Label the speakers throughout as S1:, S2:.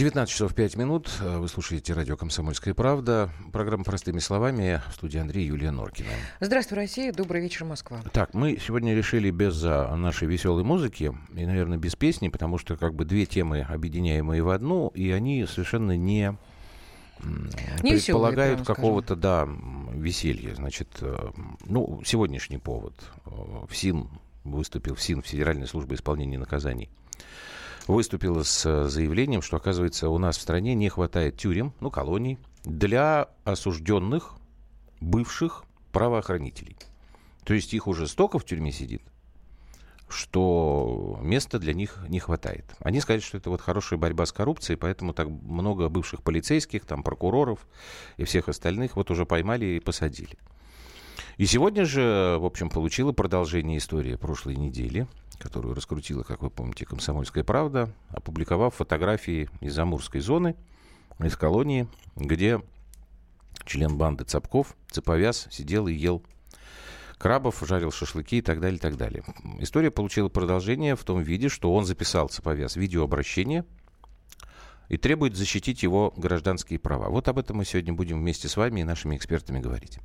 S1: 19 часов 5 минут. Вы слушаете радио «Комсомольская правда». Программа «Простыми словами». В студии Андрей Юлия Норкина.
S2: Здравствуй, Россия. Добрый вечер, Москва.
S1: Так, мы сегодня решили без а, нашей веселой музыки и, наверное, без песни, потому что как бы две темы объединяемые в одну, и они совершенно не не предполагают какого-то, да, веселья. Значит, э, ну, сегодняшний повод. Э, в СИН выступил, в СИН, Федеральная служба исполнения наказаний, выступила с э, заявлением, что, оказывается, у нас в стране не хватает тюрем, ну, колоний, для осужденных бывших правоохранителей. То есть их уже столько в тюрьме сидит, что места для них не хватает. Они сказали, что это вот хорошая борьба с коррупцией, поэтому так много бывших полицейских, там, прокуроров и всех остальных вот уже поймали и посадили. И сегодня же, в общем, получила продолжение истории прошлой недели, которую раскрутила, как вы помните, «Комсомольская правда», опубликовав фотографии из Амурской зоны, из колонии, где член банды Цапков, цеповяз, сидел и ел крабов, жарил шашлыки и так далее, и так далее. История получила продолжение в том виде, что он записал цеповяз видеообращение и требует защитить его гражданские права. Вот об этом мы сегодня будем вместе с вами и нашими экспертами говорить.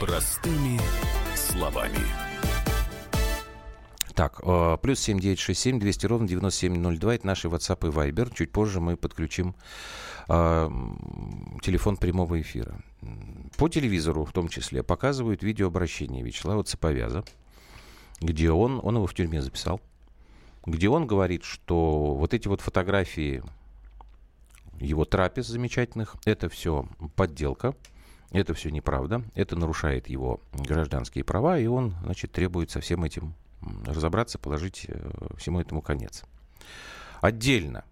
S3: Простыми словами.
S1: Так, э, плюс семь девять шесть семь двести ровно девяносто семь ноль два. Это наши WhatsApp и Viber. Чуть позже мы подключим э, телефон прямого эфира. По телевизору в том числе показывают видеообращение Вячеслава Цеповяза, где он, он его в тюрьме записал, где он говорит, что вот эти вот фотографии его трапез замечательных, это все подделка, это все неправда, это нарушает его гражданские права, и он, значит, требует со всем этим разобраться, положить э, всему этому конец. Отдельно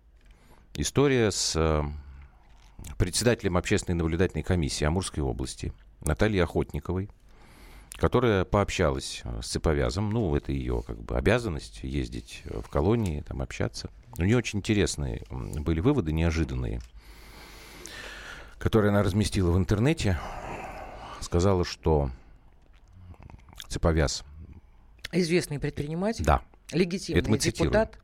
S1: история с э, председателем общественной наблюдательной комиссии Амурской области Натальей Охотниковой, которая пообщалась э, с цеповязом, ну, это ее как бы обязанность ездить в колонии, там общаться. У нее очень интересные были выводы, неожиданные, которые она разместила в интернете. Сказала, что цеповяз
S2: Известный предприниматель.
S1: Да.
S2: Легитимный
S1: Это мы
S2: депутат,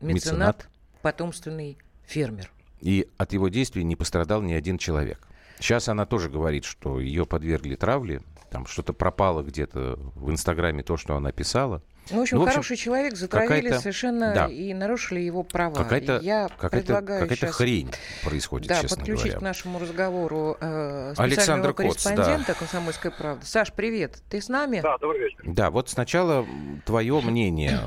S2: меценат, меценат, потомственный фермер.
S1: И от его действий не пострадал ни один человек. Сейчас она тоже говорит, что ее подвергли травле, там что-то пропало где-то в Инстаграме, то, что она писала.
S2: Ну, в общем, ну, в общем хороший человек затравили совершенно да. и нарушили его права.
S1: Какая-то, Я какая-то, предлагаю какая-то сейчас... хрень происходит,
S2: да,
S1: честно
S2: подключить
S1: говоря.
S2: к нашему разговору э, специального
S1: Александр
S2: корреспондента
S1: Коц, да.
S2: «Комсомольской правды». Саш, привет. Ты с нами?
S4: Да, добрый вечер.
S1: Да, вот сначала твое мнение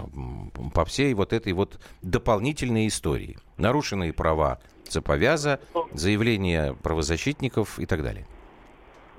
S1: по всей вот этой вот дополнительной истории. Нарушенные права Цеповяза, заявления правозащитников и так далее.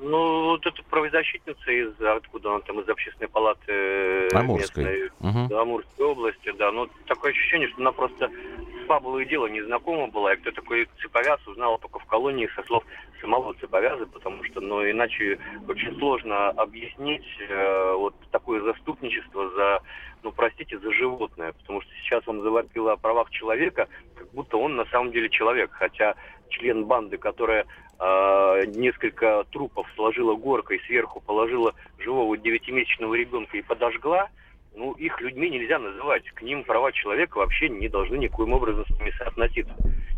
S4: Ну, вот эта правозащитница из, откуда она там, из общественной палаты
S1: э, Амурской.
S4: местной, угу. Амурской области, да. Но такое ощущение, что она просто с фабулой дела незнакома была, и кто такой цеповяз узнала только в колонии со слов самого цеповяза, потому что, ну, иначе очень сложно объяснить э, вот такое заступничество за, ну, простите, за животное, потому что сейчас он завопил о правах человека, как будто он на самом деле человек, хотя член банды, которая э, несколько трупов сложила горкой, сверху положила живого девятимесячного ребенка и подожгла, ну, их людьми нельзя называть. К ним права человека вообще не должны никоим образом с ними соотноситься.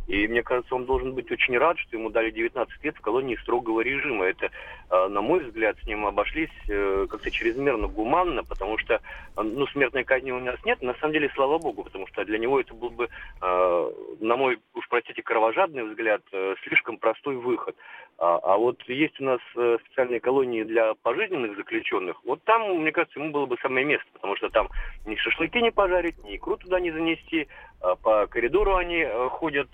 S4: И мне кажется, он должен быть очень рад, что ему дали 19 лет в колонии строгого режима. Это, э, на мой взгляд, с ним обошлись э, как-то чрезмерно гуманно, потому что, э, ну, смертной казни у нас нет. На самом деле, слава богу, потому что для него это был бы, на мой, уж простите, кровожадный взгляд, слишком простой выход. А, а вот есть у нас специальные колонии для пожизненных заключенных. Вот там, мне кажется, ему было бы самое место, потому что там ни шашлыки не пожарить, ни икру туда не занести, а по коридору они ходят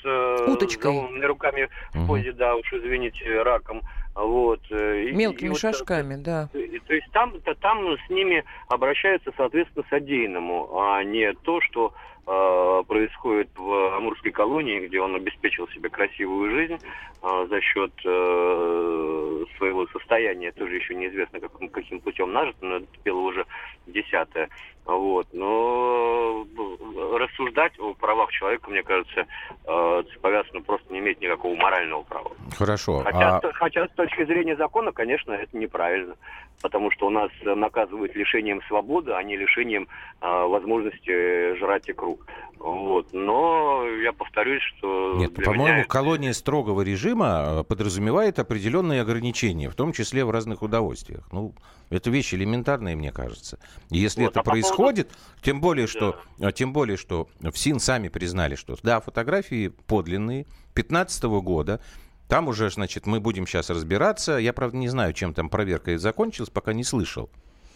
S2: Уточкой.
S4: с руками в позе, да, уж извините, раком. Вот.
S2: Мелкими и, шажками, вот, да.
S4: И, то есть там, то, там с ними обращаются, соответственно, содеянному, а не то, что э, происходит в Амурской колонии, где он обеспечил себе красивую жизнь э, за счет э, своего состояния, тоже еще неизвестно, как, каким путем нажито, но это дело уже десятое. Вот. Но э, рассуждать о правах человека, мне кажется, э, Цеповяз ну, просто не имеет никакого морального права.
S1: Хорошо.
S4: Хотя, а... хотя с точки зрения закона, конечно, это неправильно. Потому что у нас наказывают лишением свободы, а не лишением э, возможности жрать икру. Вот. Но я повторюсь, что...
S1: Нет, по-моему, меня... колония строгого режима э, подразумевает определенные ограничения, в том числе в разных удовольствиях. Ну, это вещь элементарная, мне кажется. И если вот, это а происходит, поводу... тем более, что, да. Э, тем более, что в СИН сами признали, что да, фотографии подлинные, 15 года, там уже, значит, мы будем сейчас разбираться. Я, правда, не знаю, чем там проверка закончилась, пока не слышал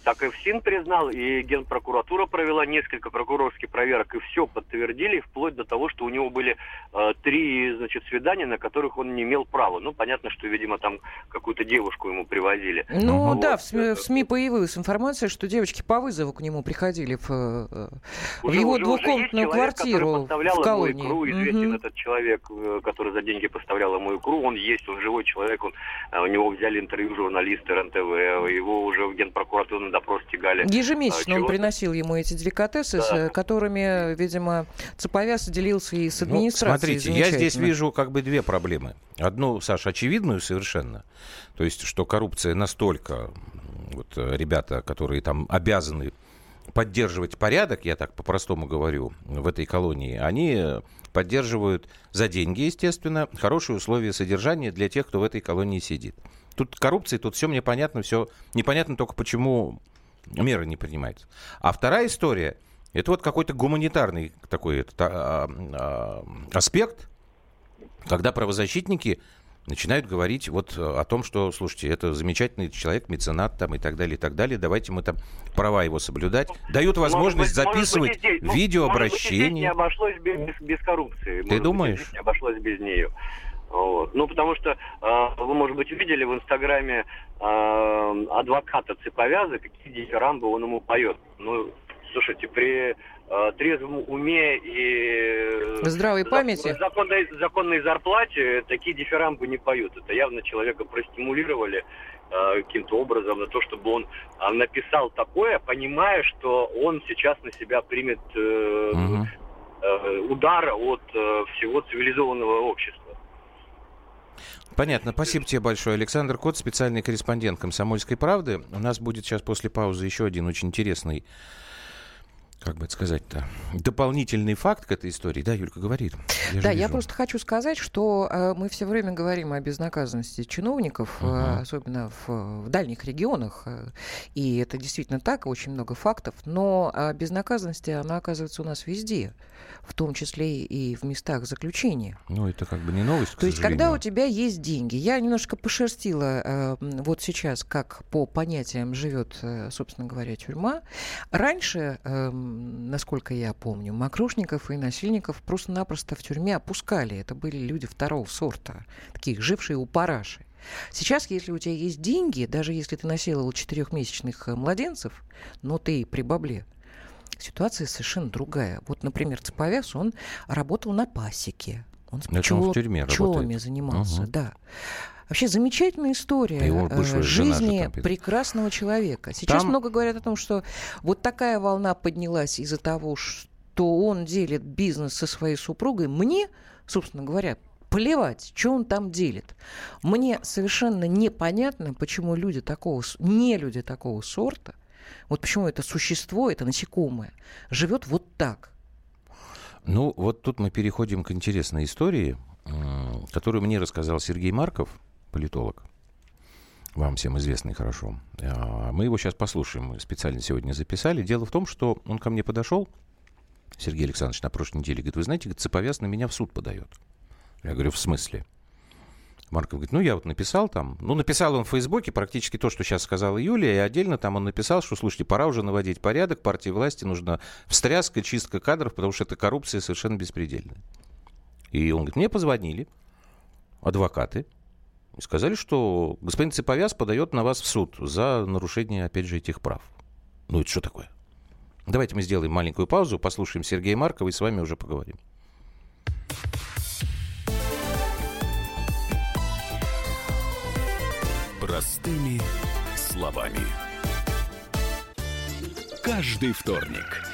S4: так и ФСИН признал, и Генпрокуратура провела несколько прокурорских проверок, и все подтвердили, вплоть до того, что у него были э, три, значит, свидания, на которых он не имел права. Ну, понятно, что, видимо, там какую-то девушку ему привозили.
S2: Ну, вот. да, в СМИ, в СМИ появилась информация, что девочки по вызову к нему приходили в, э, уже, в его уже, двухкомнатную уже квартиру в колонии.
S4: Икру, известен угу. этот человек, э, который за деньги поставлял ему икру, он есть, он живой человек, он, э, у него взяли интервью журналисты РНТВ, его уже в Генпрокуратуру допрос тягали.
S2: Ежемесячно а, он приносил ему эти деликатесы, да. с которыми, видимо, Цеповяз делился и с ну, администрацией.
S1: Ну, смотрите, я здесь вижу как бы две проблемы. Одну, Саша, очевидную совершенно. То есть, что коррупция настолько... Вот э, ребята, которые там обязаны поддерживать порядок, я так по-простому говорю, в этой колонии, они поддерживают за деньги, естественно, хорошие условия содержания для тех, кто в этой колонии сидит. Тут коррупция, тут все мне понятно, все непонятно только почему меры не принимаются. А вторая история, это вот какой-то гуманитарный такой это, а, а, аспект, когда правозащитники начинают говорить вот о том, что, слушайте, это замечательный человек, меценат там и так далее, и так далее, давайте мы там права его соблюдать. Дают возможность быть, записывать быть, видеообращения. Может быть,
S4: не обошлось без, без коррупции.
S1: Ты может думаешь?
S4: Быть, не обошлось без нее. Вот. Ну, потому что э, вы, может быть, увидели в Инстаграме э, адвоката Цеповяза, какие дифирамбы он ему поет. Ну, слушайте, при э, трезвом уме и...
S2: Здравой памяти?
S4: Законной, законной зарплате такие дифирамбы не поют. Это явно человека простимулировали э, каким-то образом на то, чтобы он э, написал такое, понимая, что он сейчас на себя примет э, угу. э, удар от э, всего цивилизованного общества.
S1: Понятно. Спасибо тебе большое. Александр Кот, специальный корреспондент «Комсомольской правды». У нас будет сейчас после паузы еще один очень интересный как бы это сказать-то, дополнительный факт к этой истории. Да, Юлька говорит.
S2: Я да, я просто хочу сказать, что э, мы все время говорим о безнаказанности чиновников, угу. э, особенно в, в дальних регионах. Э, и это действительно так, очень много фактов. Но э, безнаказанности, она оказывается у нас везде в том числе и в местах заключения.
S1: Ну, это как бы не новость,
S2: То есть, когда у тебя есть деньги, я немножко пошерстила э, вот сейчас, как по понятиям живет, э, собственно говоря, тюрьма. Раньше, э, насколько я помню, мокрушников и насильников просто-напросто в тюрьме опускали. Это были люди второго сорта, такие жившие у параши. Сейчас, если у тебя есть деньги, даже если ты насиловал четырехмесячных э, младенцев, но ты при бабле, ситуация совершенно другая. Вот, например, Цеповяз, он работал на пасеке. Он с пчел... он в тюрьме пчелами занимался, угу. да. Вообще замечательная история э, жизни прекрасного человека. Сейчас Там... много говорят о том, что вот такая волна поднялась из-за того, что он делит бизнес со своей супругой. Мне, собственно говоря, плевать, что он там делит. Мне совершенно непонятно, почему люди такого, не люди такого сорта вот почему это существо, это насекомое, живет вот так.
S1: Ну, вот тут мы переходим к интересной истории, которую мне рассказал Сергей Марков, политолог. Вам всем известный хорошо. А, мы его сейчас послушаем. Мы специально сегодня записали. Дело в том, что он ко мне подошел, Сергей Александрович, на прошлой неделе, говорит, вы знаете, Цеповяз на меня в суд подает. Я говорю, в смысле? Марков говорит, ну, я вот написал там, ну, написал он в Фейсбуке практически то, что сейчас сказала Юлия, и отдельно там он написал, что, слушайте, пора уже наводить порядок, партии власти нужна встряска, чистка кадров, потому что эта коррупция совершенно беспредельная. И он говорит, мне позвонили адвокаты, и сказали, что господин Цеповяз подает на вас в суд за нарушение, опять же, этих прав. Ну, это что такое? Давайте мы сделаем маленькую паузу, послушаем Сергея Маркова и с вами уже поговорим.
S3: Простыми словами. каждый вторник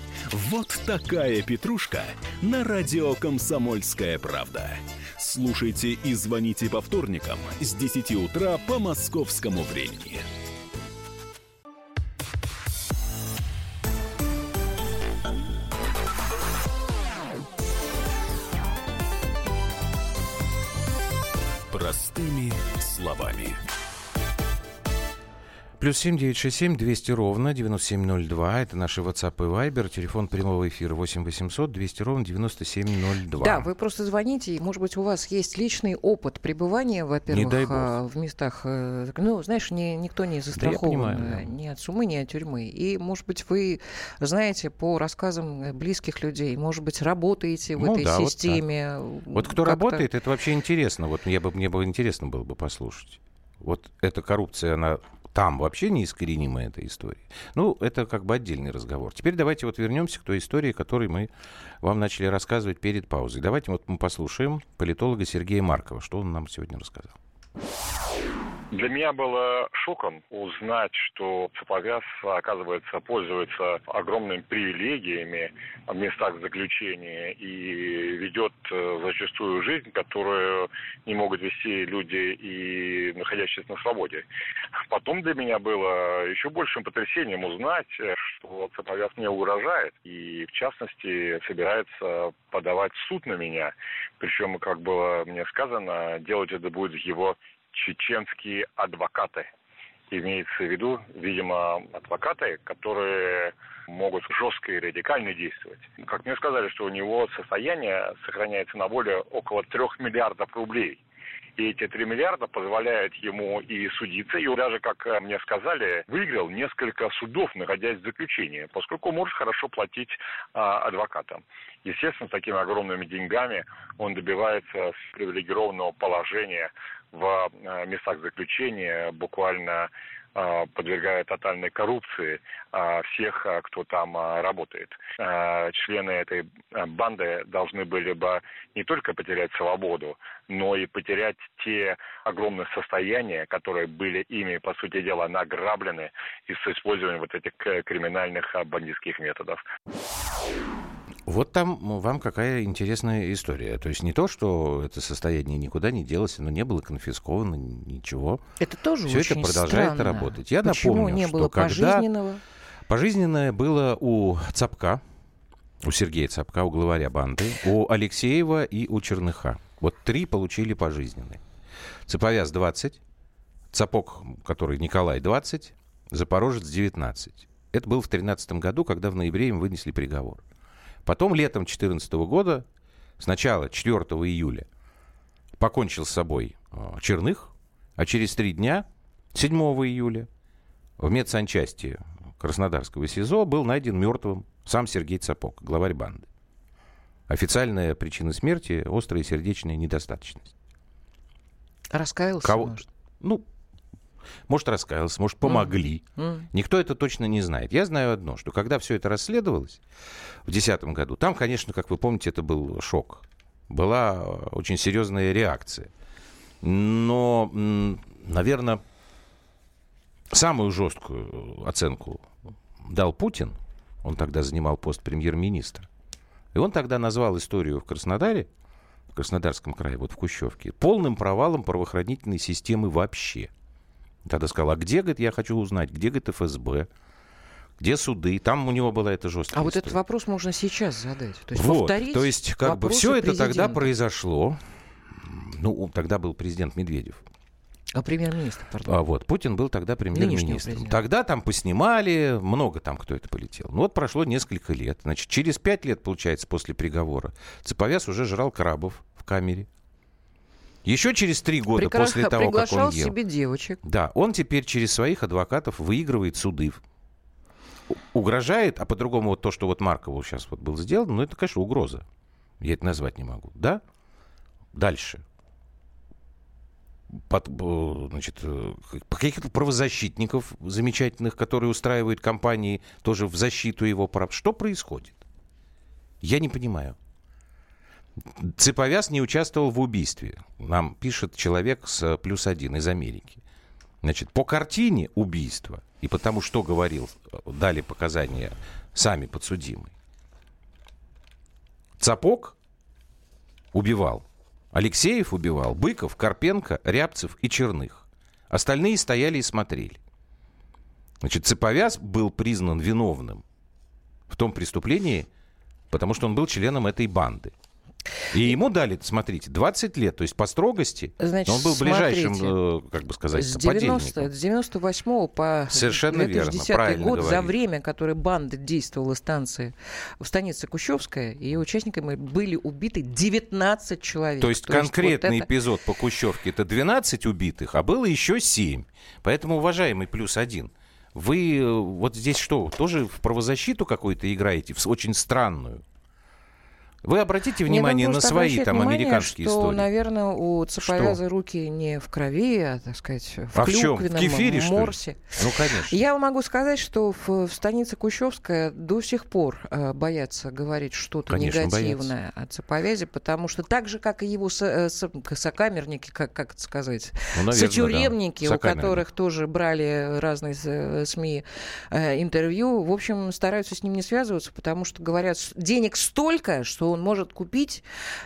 S3: Вот такая петрушка на радио «Комсомольская правда». Слушайте и звоните по вторникам с 10 утра по московскому времени.
S1: Плюс семь девять шесть семь двести ровно девяносто семь ноль два. Это наши WhatsApp и Viber. Телефон прямого эфира восемь восемьсот двести ровно девяносто семь ноль два.
S2: Да, вы просто звоните, и, может быть, у вас есть личный опыт пребывания, во-первых, а, в местах, э, ну, знаешь, не, никто не застрахован
S1: понимаю,
S2: э,
S1: да.
S2: ни от сумы, ни от тюрьмы. И, может быть, вы знаете по рассказам э, близких людей, может быть, работаете в
S1: Ну
S2: этой
S1: да, вот так.
S2: системе.
S1: Вот кто
S2: как-то.
S1: работает, это вообще интересно. Вот мне бы, мне бы интересно было бы послушать. Вот эта коррупция, она там вообще неискоренимая, эта история. Ну, это как бы отдельный разговор. Теперь давайте вот вернемся к той истории, которую мы вам начали рассказывать перед паузой. Давайте вот мы послушаем политолога Сергея Маркова, что он нам сегодня рассказал.
S5: Для меня было шоком узнать, что Цеповяз, оказывается, пользуется огромными привилегиями в местах заключения и ведет э, зачастую жизнь, которую не могут вести люди, и находящиеся на свободе. Потом для меня было еще большим потрясением узнать, э, что Цеповяз мне угрожает и, в частности, собирается подавать суд на меня. Причем, как было мне сказано, делать это будет его чеченские адвокаты. Имеется в виду, видимо, адвокаты, которые могут жестко и радикально действовать. Как мне сказали, что у него состояние сохраняется на более около трех миллиардов рублей. И эти 3 миллиарда позволяют ему и судиться, и даже, как мне сказали, выиграл несколько судов, находясь в заключении, поскольку может хорошо платить а, адвокатам. Естественно, с такими огромными деньгами он добивается привилегированного положения в э, местах заключения, буквально э, подвергая тотальной коррупции э, всех, кто там работает. Члены этой банды должны были бы не только потерять свободу, но и потерять те огромные состояния, которые были ими, по сути дела, награблены из использования вот этих криминальных бандитских методов.
S1: Вот там вам какая интересная история. То есть не то, что это состояние никуда не делось, оно не было конфисковано, ничего.
S2: Это тоже
S1: это
S2: очень
S1: продолжает
S2: странно.
S1: работать. Я
S2: Почему
S1: напомню,
S2: не
S1: что
S2: было
S1: когда-
S2: пожизненного?
S1: Пожизненное было у Цапка, у Сергея Цапка, у главаря банды, у Алексеева и у Черныха. Вот три получили пожизненные. Цеповяз 20, Цапок, который Николай 20, Запорожец 19. Это было в 2013 году, когда в ноябре им вынесли приговор. Потом летом 2014 года, сначала 4 июля, покончил с собой э, Черных, а через три дня, 7 июля, в медсанчасти Краснодарского СИЗО был найден мертвым сам Сергей Цапок, главарь банды. Официальная причина смерти – острая сердечная недостаточность.
S2: Раскаялся,
S1: Кого-
S2: может?
S1: Ну, может, раскаялся, может, помогли.
S2: М.
S1: Никто это точно не знает. Я знаю одно, что когда все это расследовалось в 2010 году, там, конечно, как вы помните, это был шок. Была очень серьезная реакция. Но, наверное, самую жесткую оценку дал Путин. Он тогда занимал пост премьер-министра. И он тогда назвал историю в Краснодаре, в Краснодарском крае, вот в Кущевке, полным провалом правоохранительной системы вообще. Тогда сказал, а где, говорит, я хочу узнать, где, говорит, ФСБ, где суды, там у него была эта жесткая
S2: А вот этот
S1: история.
S2: вопрос можно сейчас задать. То есть
S1: Вот,
S2: повторить
S1: то есть как бы все это тогда
S2: президента.
S1: произошло. Ну, тогда был президент Медведев.
S2: А премьер-министр, пардон.
S1: А вот Путин был тогда премьер-министром.
S2: президента.
S1: Тогда там поснимали, много там кто это полетел. Ну вот прошло несколько лет. Значит, через пять лет, получается, после приговора, Цеповяз уже жрал крабов в камере. Еще через три года
S2: Пригла-
S1: после того, как он ел.
S2: себе девочек.
S1: Да, он теперь через своих адвокатов выигрывает суды. Угрожает, а по-другому вот то, что вот Маркову сейчас вот было сделано, ну это, конечно, угроза. Я это назвать не могу. Да? Дальше. Под, значит, э, каких-то правозащитников замечательных, которые устраивают компании тоже в защиту его прав. Что происходит? Я не понимаю. Цеповяз не участвовал в убийстве. Нам пишет человек с плюс один из Америки. Значит, по картине убийства и потому, что говорил, дали показания сами подсудимые. Цапок убивал. Алексеев убивал. Быков, Карпенко, Рябцев и Черных. Остальные стояли и смотрели. Значит, Цеповяз был признан виновным в том преступлении, потому что он был членом этой банды. И ему дали, смотрите, 20 лет, то есть по строгости,
S2: Значит,
S1: он был
S2: смотрите,
S1: ближайшим, э, как бы сказать,
S2: С 90,
S1: подельником.
S2: с 98 по
S1: Совершенно верно,
S2: 2010
S1: правильно
S2: год, за
S1: говорите.
S2: время, которое банда действовала станции, в станице Кущевская, ее участниками были убиты 19 человек.
S1: То есть конкретный
S2: вот это-
S1: эпизод по Кущевке это 12 убитых, а было еще 7. Поэтому, уважаемый плюс один, вы э, вот здесь что, тоже в правозащиту какую-то играете, в очень странную? Вы обратите
S2: Нет,
S1: внимание
S2: ну,
S1: на свои там
S2: внимание,
S1: американские
S2: что,
S1: истории.
S2: наверное, у Цеповяза руки не в крови, а, так сказать, в
S1: А в чем? В
S2: клюквенном
S1: кефире, что ли?
S2: морсе.
S1: Ну, конечно.
S2: Я могу сказать, что в, в станице Кущевская до сих пор э, боятся говорить что-то
S1: Конечно,
S2: негативное о Цеповязе, потому что так же, как и его со- э, со- сокамерники, как, как это сказать,
S1: Ну, наверное,
S2: сочуребники,
S1: да.
S2: у которых тоже брали разные э, СМИ э, интервью, в общем, стараются с ним не связываться, потому что говорят, денег столько, что он может купить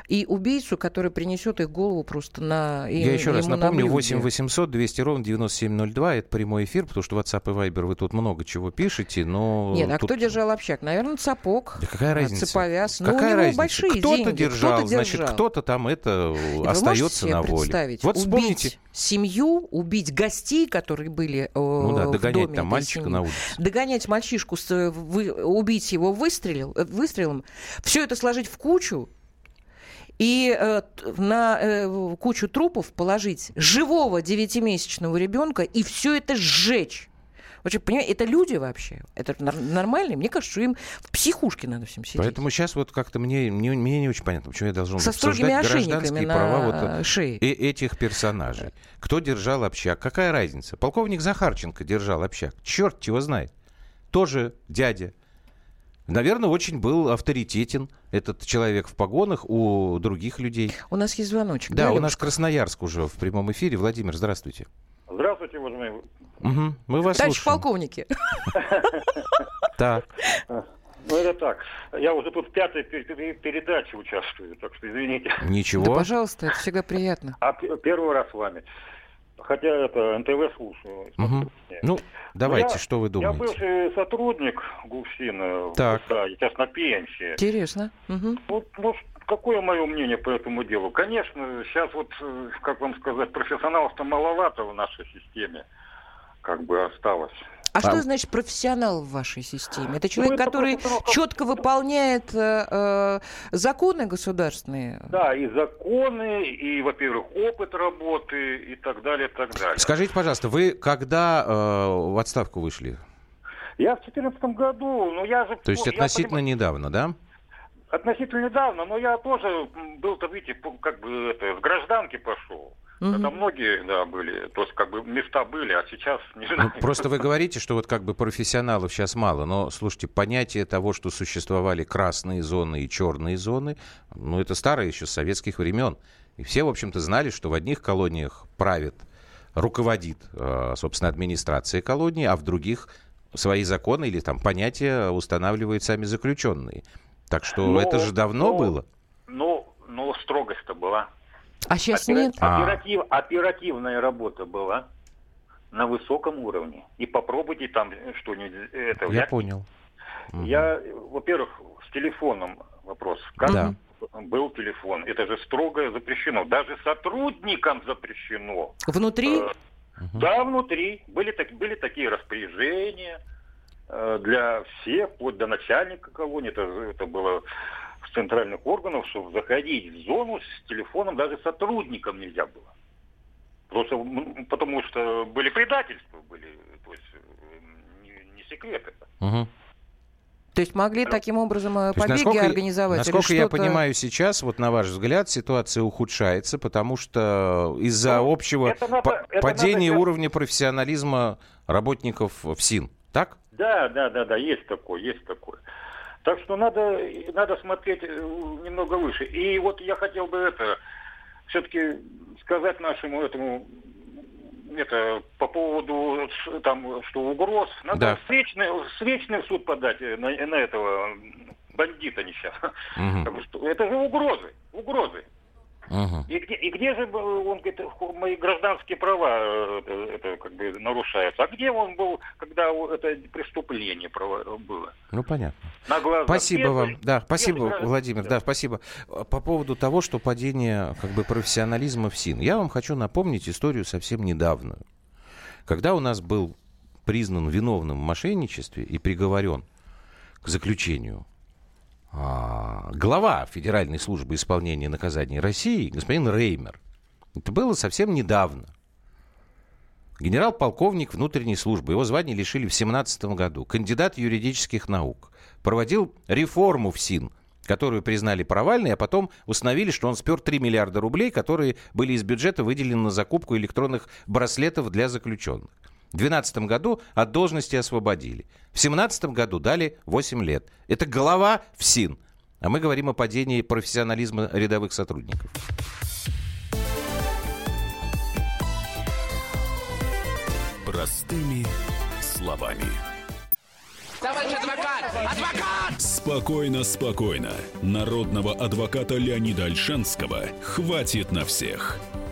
S2: и убийцу, который принесет их голову просто на им-
S1: Я еще раз
S2: на
S1: напомню,
S2: блюде.
S1: 8 800 200 ровно 9702, это прямой эфир, потому что WhatsApp и Viber вы тут много чего пишете, но...
S2: Нет, а
S1: тут-
S2: кто держал общак? Наверное, Цапок.
S1: Да какая
S2: а,
S1: разница?
S2: Цеповяз. Ну, у
S1: Какая
S2: него
S1: разница?
S2: большие
S1: кто-то
S2: деньги.
S1: держал,
S2: кто-то
S1: значит,
S2: держал.
S1: кто-то там это
S2: можете
S1: остается на воле.
S2: представить?
S1: Вот
S2: убить
S1: вспомните.
S2: семью, убить гостей, которые были э,
S1: Ну да, догонять
S2: доме
S1: там мальчика
S2: семьи.
S1: на улице.
S2: Догонять мальчишку, с, э, убить его выстрелил, э, выстрелом, все это сложить в кучу, и э, на э, кучу трупов положить живого девятимесячного ребенка и все это сжечь. Вообще, понимаете, это люди вообще? Это нормальные? Мне кажется, что им в психушке надо всем сидеть.
S1: Поэтому сейчас вот как-то мне, мне, мне не очень понятно, почему я должен
S2: Со
S1: обсуждать гражданские
S2: на
S1: права вот э,
S2: шее.
S1: э- этих персонажей. Кто держал общак? Какая разница? Полковник Захарченко держал общак. Черт его знает. Тоже дядя. Наверное, очень был авторитетен этот человек в погонах у других людей.
S2: У нас есть звоночек.
S1: Да, у нас? Красноярск уже в прямом эфире. Владимир, здравствуйте.
S6: Здравствуйте, уважаемые.
S1: Мгм, Мы вас
S2: Товарищ
S1: слушаем.
S2: полковники.
S1: Так.
S6: Ну, это так. Я уже тут в пятой пер- пер- передаче участвую, так что извините.
S2: Да,
S1: Ничего.
S2: пожалуйста, это всегда приятно.
S6: А первый раз с вами. Хотя это НТВ слушаю. Нет.
S1: Ну, давайте,
S6: я-
S1: что вы
S6: Я
S1: думаете?
S6: бывший сотрудник ГУФСИНа.
S1: Так.
S6: Да, сейчас на пенсии.
S2: Интересно. Мгм.
S6: Вот, ну, ш- какое мое мнение по этому делу? Конечно, сейчас вот, э, как вам сказать, профессионалов-то маловато в нашей системе. Как бы осталось.
S2: А что значит профессионал в вашей системе? Это человек,
S6: Ну, это
S2: который
S6: просто, ну, как-
S2: четко выполняет э, э, законы государственные?
S6: Да, и законы, и, во-первых, опыт работы, и так далее, и так далее.
S1: Скажите, пожалуйста, вы когда э, в отставку вышли?
S6: Я в 2014 году, ну я же...
S1: То есть
S6: я
S1: относительно
S6: поним-
S1: недавно, да?
S6: Относительно недавно, но я тоже был-то, видите, как бы это, с гражданки пошел.
S2: Мгм.
S6: Когда многие, да, были, то есть как бы места были, а сейчас не
S1: Ну,
S6: знаю.
S1: просто вы говорите, что вот как бы профессионалов сейчас мало, но, слушайте, понятие того, что существовали красные зоны и черные зоны, ну, это старое еще с советских времен. И все, в общем-то, знали, что в одних колониях правит, руководит, э, собственно, администрация колонии, а в других свои законы или там понятия устанавливают сами заключенные. Так что
S6: Но-
S1: это же давно
S6: но-
S1: было.
S6: Ну, но строгость-то была.
S2: А сейчас
S6: Опера-
S2: нет?
S1: А.
S6: оператив- Оперативная работа была на высоком уровне. И попробуйте там что-нибудь это
S1: Я
S6: взять.
S1: понял.
S6: Я, во-первых, с телефоном вопрос. Как
S1: Да.
S6: был телефон? Это же строго запрещено. Даже сотрудникам запрещено.
S2: Внутри?
S6: Э, Да, внутри. Были, так, были такие распоряжения э, для всех, вплоть до начальника колонии. Это, это было центральных органах, что заходить в зону с телефоном даже сотрудникам нельзя было. Просто потому что были предательства, были, то есть э, не, не секрет это.
S1: Мгм.
S2: То есть могли таким образом э,
S1: То есть,
S2: побеги
S1: насколько,
S2: организовать?
S1: насколько я понимаю сейчас, вот на ваш взгляд, ситуация ухудшается, потому что из-за
S6: Ну,
S1: общего
S6: это надо-
S1: па-
S6: это
S1: падения
S6: надо-
S1: уровня профессионализма работников в СИН. Так?
S6: Да, да, да, да, есть такое, есть такое. Так что надо, надо смотреть э, немного выше. И вот я хотел бы это все-таки сказать нашему этому это по поводу там что угроз. Надо
S1: Да.
S6: встречный, встречный в суд подать э, на, на этого бандита несчастного. Что Это же угрозы, угрозы.
S1: Мгм.
S6: И где, и где же был, он говорит, мои гражданские права э, это, это как бы нарушаются? А где он был, когда это преступление прово- было?
S1: Ну, понятно.
S6: На глазах.
S1: Спасибо
S6: Без-
S1: вам. Да, спасибо,
S6: без-
S1: Владимир. Да, спасибо. По поводу того, что падение как бы профессионализма в СИН. Я вам хочу напомнить историю совсем недавнюю. Когда у нас был признан виновным в мошенничестве и приговорен к заключению глава Федеральной службы исполнения наказаний России, господин Реймер. Это было совсем недавно. Генерал-полковник внутренней службы. Его звание лишили в 17 году. Кандидат юридических наук. Проводил реформу в СИН, которую признали провальной, а потом установили, что он спер 3 миллиарда рублей, которые были из бюджета выделены на закупку электронных браслетов для заключенных. В 2012 году от должности освободили. В 2017 году дали 8 лет. Это голова в СИН. А мы говорим о падении профессионализма рядовых сотрудников.
S3: Простыми словами.
S7: Товарищ адвокат! Адвокат!
S3: Спокойно, спокойно. Народного адвоката Леонида Альшанского хватит на всех.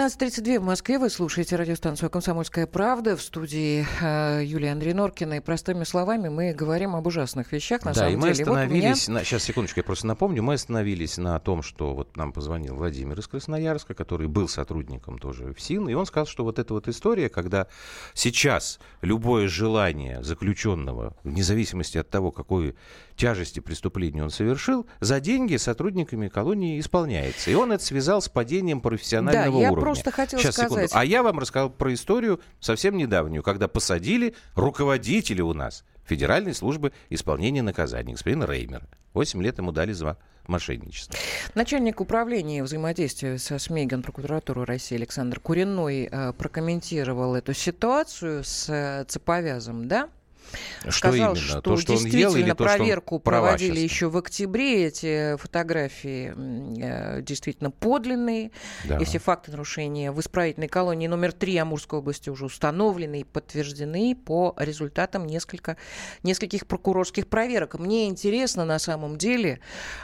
S2: 19.32 в Москве. Вы слушаете радиостанцию «Комсомольская правда». В студии э, Юлия Андрей Норкина. И простыми словами мы говорим об ужасных вещах. На
S1: да,
S2: самом
S1: и мы
S2: деле. Вот у меня-
S1: остановились, на, сейчас, секундочку, я просто напомню, мы остановились на том, что вот нам позвонил Владимир из Красноярска, который был сотрудником тоже в СИН, и он сказал, что вот эта вот история, когда сейчас любое желание заключенного, вне зависимости от того, какой тяжести преступления он совершил, за деньги сотрудниками колонии исполняется. И он это связал с падением профессионального
S2: Да, я
S1: уровня.
S2: просто хотела
S1: Сейчас, секунду.
S2: сказать-
S1: А я вам рассказал про историю совсем недавнюю, когда посадили руководителя у нас Федеральной службы исполнения наказаний, господина Реймера. Восемь лет ему дали за мошенничество.
S2: Начальник управления взаимодействия со СМИ Генпрокуратуры России Александр Куриной э, прокомментировал эту ситуацию с э, цеповязом, да?
S1: Что
S2: Сказал,
S1: именно?
S2: что
S1: то, что он
S2: действительно
S1: ел или то, что он
S2: проверку проводили
S1: сейчас?
S2: еще в октябре. Эти фотографии э, действительно подлинные.
S1: Да.
S2: И все факты нарушения в исправительной колонии номер 3 Амурской области уже установлены и подтверждены по результатам несколько, нескольких прокурорских проверок. Мне интересно на самом деле,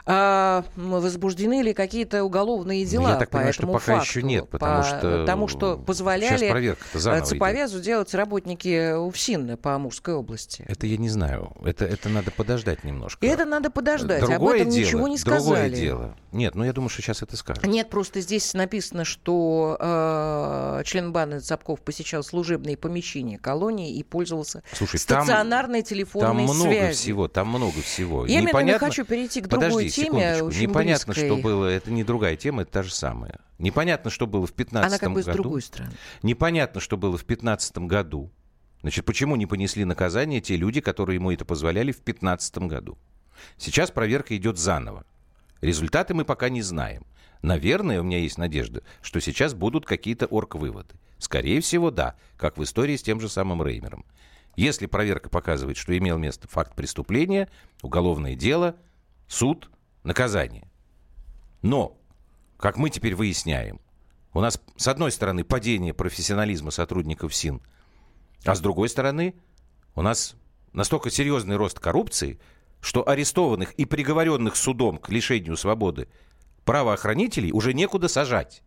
S2: м, возбуждены ли какие-то уголовные дела
S1: я так
S2: по
S1: понимаю, что
S2: этому
S1: пока
S2: факту,
S1: еще нет, потому
S2: по
S1: что
S2: тому, что позволяли э, цеповязу делать работники УФСИН по Амурской области.
S1: Это я не знаю. Это, это надо подождать немножко.
S2: Это надо подождать.
S1: Другое
S2: Об этом
S1: дело,
S2: ничего не
S1: Другое
S2: сказали.
S1: дело. Нет, ну я думаю, что сейчас это скажут.
S2: Нет, просто здесь написано, что э, член баны Цапков посещал служебные помещения колонии и пользовался
S1: Слушай, там,
S2: стационарной
S1: там
S2: телефонной
S1: много
S2: связью.
S1: всего, там много всего.
S2: Я
S1: Непонятно-
S2: хочу перейти к другой
S1: Подожди,
S2: теме, очень
S1: Непонятно,
S2: близкой.
S1: что было. Это не другая тема, это та же самая. Непонятно, что было в 15
S2: Она как бы с
S1: году.
S2: другой стороны.
S1: Непонятно, что было в 15 году. Значит, почему не понесли наказание те люди, которые ему это позволяли в 15 году? Сейчас проверка идет заново. Результаты мы пока не знаем. Наверное, у меня есть надежда, что сейчас будут какие-то орг-выводы. Скорее всего, да, как в истории с тем же самым Реймером. Если проверка показывает, что имел место факт преступления, уголовное дело, суд, наказание. Но, как мы теперь выясняем, у нас, с одной стороны, падение профессионализма сотрудников СИН, а с другой стороны, у нас настолько серьезный рост коррупции, что арестованных и приговоренных судом к лишению свободы правоохранителей уже некуда сажать.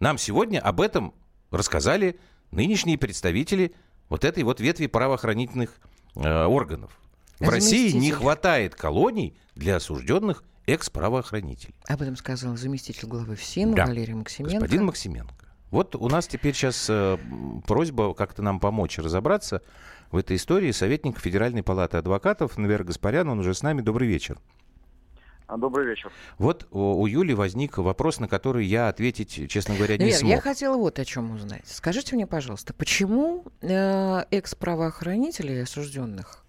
S1: Нам сегодня об этом рассказали нынешние представители вот этой вот ветви правоохранительных э, органов. В России не хватает колоний для осужденных экс-правоохранителей.
S2: Об этом сказал заместитель главы ФСИН
S1: Да.
S2: Валерий Максименко.
S1: Господин Максименко. Вот у нас теперь сейчас э, просьба как-то нам помочь разобраться в этой истории. Советник Федеральной палаты адвокатов Навер Гаспарян, он уже с нами. Добрый вечер.
S8: А, Добрый вечер.
S1: Вот у, Юли возник вопрос, на который я ответить, честно говоря, не
S2: Навер,
S1: смог.
S2: я хотела вот о чем узнать. Скажите мне, пожалуйста, почему э, экс-правоохранителей осужденных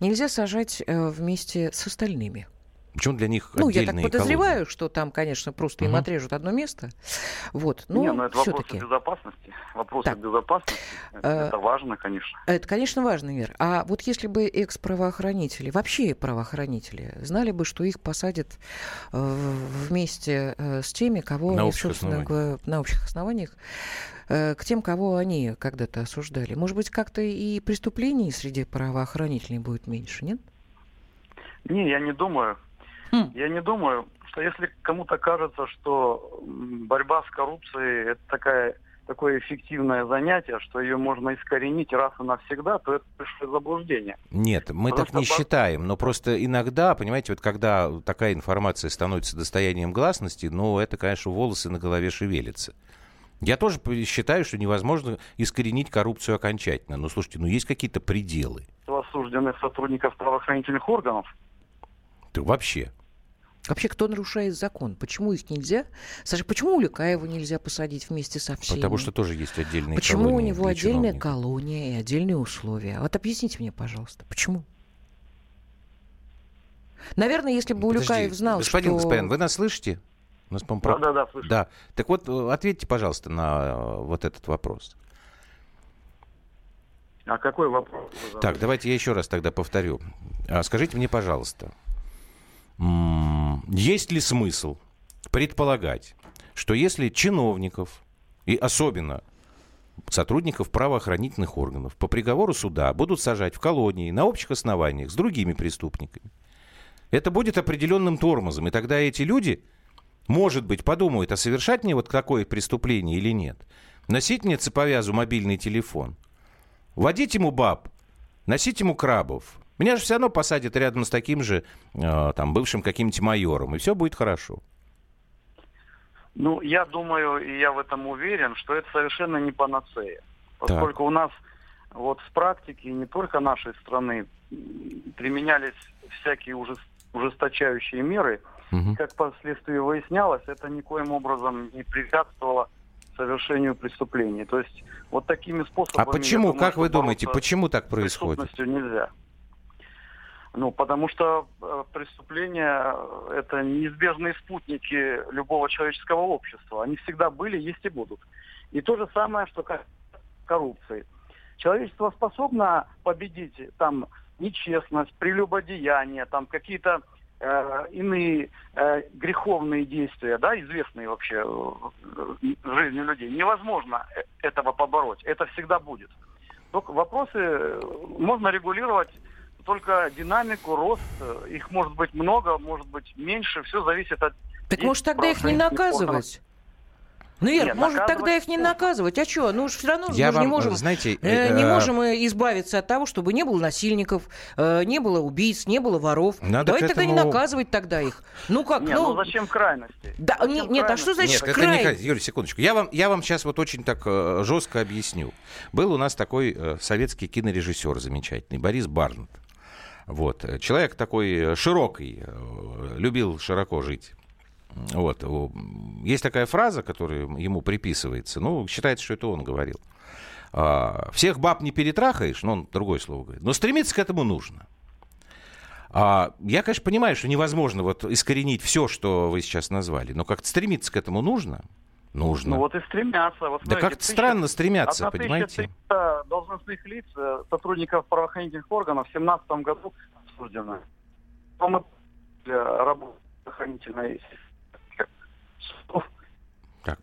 S2: нельзя сажать э, вместе с остальными?
S1: Почему для них
S2: Ну, я так подозреваю,
S1: колонии?
S2: что там, конечно, просто им
S1: Мгм.
S2: отрежут одно место. Вот, ну,
S8: Не, ну это вопросы
S2: все-таки.
S8: безопасности. Вопросы
S2: Так.
S8: безопасности. Это,
S2: Э,
S8: это важно, конечно.
S2: Это, конечно, важный мер. А вот если бы экс-правоохранители, вообще правоохранители, знали бы, что их посадят э, вместе э, с теми, кого
S1: На
S2: они,
S1: общих
S2: собственно
S1: основаниях.
S2: на общих основаниях, э, к тем, кого они когда-то осуждали. Может быть, как-то и преступлений среди правоохранителей будет меньше, нет?
S8: Не, я не думаю.
S2: Хм.
S8: Я не думаю, что если кому-то кажется, что борьба с коррупцией это такая такое эффективное занятие, что ее можно искоренить раз и навсегда, то это большое заблуждение.
S1: Нет, мы
S8: Потому
S1: так не
S8: по-
S1: считаем, но просто иногда, понимаете, вот когда такая информация становится достоянием гласности, ну, это, конечно, волосы на голове шевелятся. Я тоже считаю, что невозможно искоренить коррупцию окончательно. Но слушайте, ну есть какие-то пределы.
S8: Осужденных сотрудников правоохранительных органов.
S1: То вообще.
S2: Вообще, кто нарушает закон? Почему их нельзя? Саша, почему Улюкаева нельзя посадить вместе со всеми?
S1: Потому что тоже есть отдельные
S2: Почему у него отдельная
S1: чиновников.
S2: колония и отдельные условия? Вот объясните мне, пожалуйста, почему? Наверное, если бы
S1: Подожди,
S2: Улюкаев знал,
S1: Господин
S2: что...
S1: Гаспарян, вы нас слышите? У нас, по-моему, про-
S8: Да-да-да, слышу.
S1: Да. Так вот, э, ответьте, пожалуйста, на э, вот этот вопрос.
S8: А какой вопрос?
S1: Так, давайте я еще раз тогда повторю. А, Скажите мне, пожалуйста, м, есть ли смысл предполагать, что если чиновников, и особенно сотрудников правоохранительных органов по приговору суда будут сажать в колонии на общих основаниях с другими преступниками, это будет определенным тормозом, и тогда эти люди, может быть, подумают, а совершать мне вот такое преступление или нет. Носить мне цеповязу мобильный телефон, водить ему баб, носить ему крабов. Меня же все равно посадят рядом с таким же, э, там, бывшим каким-нибудь майором, и все будет хорошо.
S8: Ну, я думаю, и я в этом уверен, что это совершенно не панацея. Поскольку у нас вот в практике не только нашей страны применялись всякие ужес- ужесточающие меры,
S1: Мгм.
S8: как впоследствии выяснялось, это никоим образом не препятствовало совершению преступлений. То есть вот такими способами...
S1: А почему,
S8: думаю,
S1: как вы думаете, почему так происходит?
S8: нельзя. Ну, потому что э, преступления э, это неизбежные спутники любого человеческого общества. Они всегда были, есть и будут. И то же самое, что коррупции. Человечество способно победить там нечестность, прелюбодеяние, там какие-то э, иные э, греховные действия, да, известные вообще э, в жизни людей. Невозможно этого побороть. Это всегда будет. Только вопросы можно регулировать только динамику, рост. э, Их может быть много, может быть меньше. Все зависит от...
S2: Так может тогда их не наказывать? Ну, Вер,
S8: Нет,
S2: может тогда их не наказывать? А что? Ну, все равно
S1: Я
S2: мы
S1: вам,
S2: не можем...
S1: знаете,
S2: э, не
S1: э,
S2: можем мы избавиться от того, чтобы не было насильников, э, не было убийц, не было воров.
S1: Надо
S2: Давайте
S1: к
S2: тогда не
S1: этому-
S2: наказывать тогда их. Ну как,
S8: Не,
S2: ну...
S8: ну зачем крайности?
S2: Да,
S8: Зачем
S2: не- нет, а что
S8: крайности?
S2: значит
S1: Нет, это
S2: край?
S1: не край- Юрий, секундочку. Я вам, я вам сейчас вот очень так э, жестко объясню. Был у нас такой э, советский кинорежиссер замечательный, Борис Барнет. Вот. Человек такой э, широкий, э, любил широко жить. Вот. Есть такая фраза, которая ему приписывается. Ну, считается, что это он говорил. А, Всех баб не перетрахаешь, но он другое слово говорит. Но стремиться к этому нужно. А, я, конечно, понимаю, что невозможно вот искоренить все, что вы сейчас назвали, но как-то стремиться к этому нужно. Нужно.
S8: Ну вот и стремятся. Вот
S1: да
S8: смотрите,
S1: как-то
S8: тысяча-
S1: странно стремятся,
S8: 1300
S1: понимаете?
S8: должностных лиц, э, сотрудников правоохранительных органов в 2017 году осуждено. Для работы правоохранительной
S1: Так.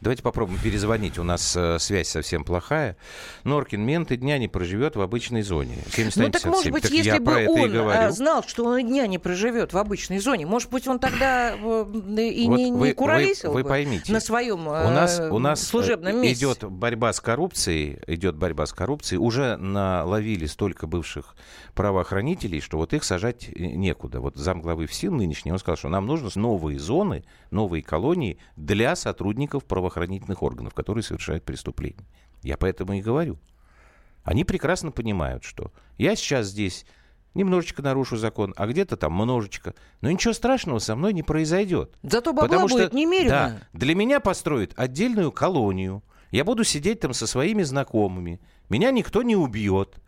S1: Давайте попробуем перезвонить. У нас э, связь совсем плохая. Норкин менты дня не проживет в обычной зоне. 71,
S2: ну так может быть,
S1: так
S2: если бы он а, знал, что он и дня не проживет в обычной зоне, может быть, он тогда э, и
S1: Вот
S2: не,
S1: вы-
S2: не куролесил
S1: вы- вы поймите,
S2: на своем
S1: У нас,
S2: э,
S1: у нас
S2: служебном
S1: э,
S2: месте.
S1: идет борьба с коррупцией, идет борьба с коррупцией. Уже наловили столько бывших правоохранителей, что вот их сажать э, некуда. Вот замглавы ФСИН нынешний, он сказал, что нам нужны новые зоны, новые колонии для сотрудников правоохранительных органов, которые совершают преступления. Я поэтому и говорю. Они прекрасно понимают, что я сейчас здесь немножечко нарушу закон, а где-то там множечко. Но ничего страшного со мной не произойдет.
S2: Зато бабла
S1: Потому
S2: будет
S1: что,
S2: немерено.
S1: Да, для меня построят отдельную колонию. Я буду сидеть там со своими знакомыми. Меня никто не убьет.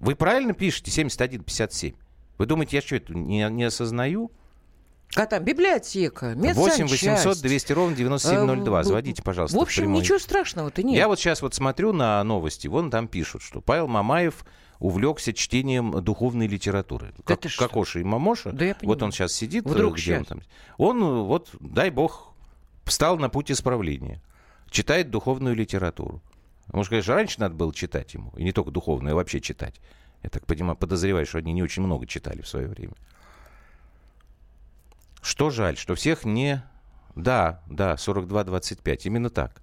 S1: Вы правильно пишете 71-57? Вы думаете, я что, это не, не осознаю?
S2: А там библиотека,
S1: 8
S2: медсанчасть.
S1: 800 200 ровно 9702.
S2: Э,
S1: Звоните, пожалуйста,
S2: В общем,
S1: прямой
S2: ничего страшного-то нет.
S1: я вот сейчас вот смотрю на новости, вон там пишут, что Павел Мамаев увлекся чтением духовной литературы. Как,
S2: что?
S1: Кокоша и Мамоша.
S2: Да я
S1: вот
S2: понимаю.
S1: он сейчас сидит, э,
S2: Вдруг
S1: где он
S2: щас.
S1: там. Он э, вот, дай бог, встал на путь исправления. Читает духовную литературу. Может, конечно, раньше надо было читать ему. И не только духовную, а вообще читать. Я так понимаю, подозреваю, что они не очень много читали в свое время. Что жаль, что всех не... Да, да, 42-25, именно так.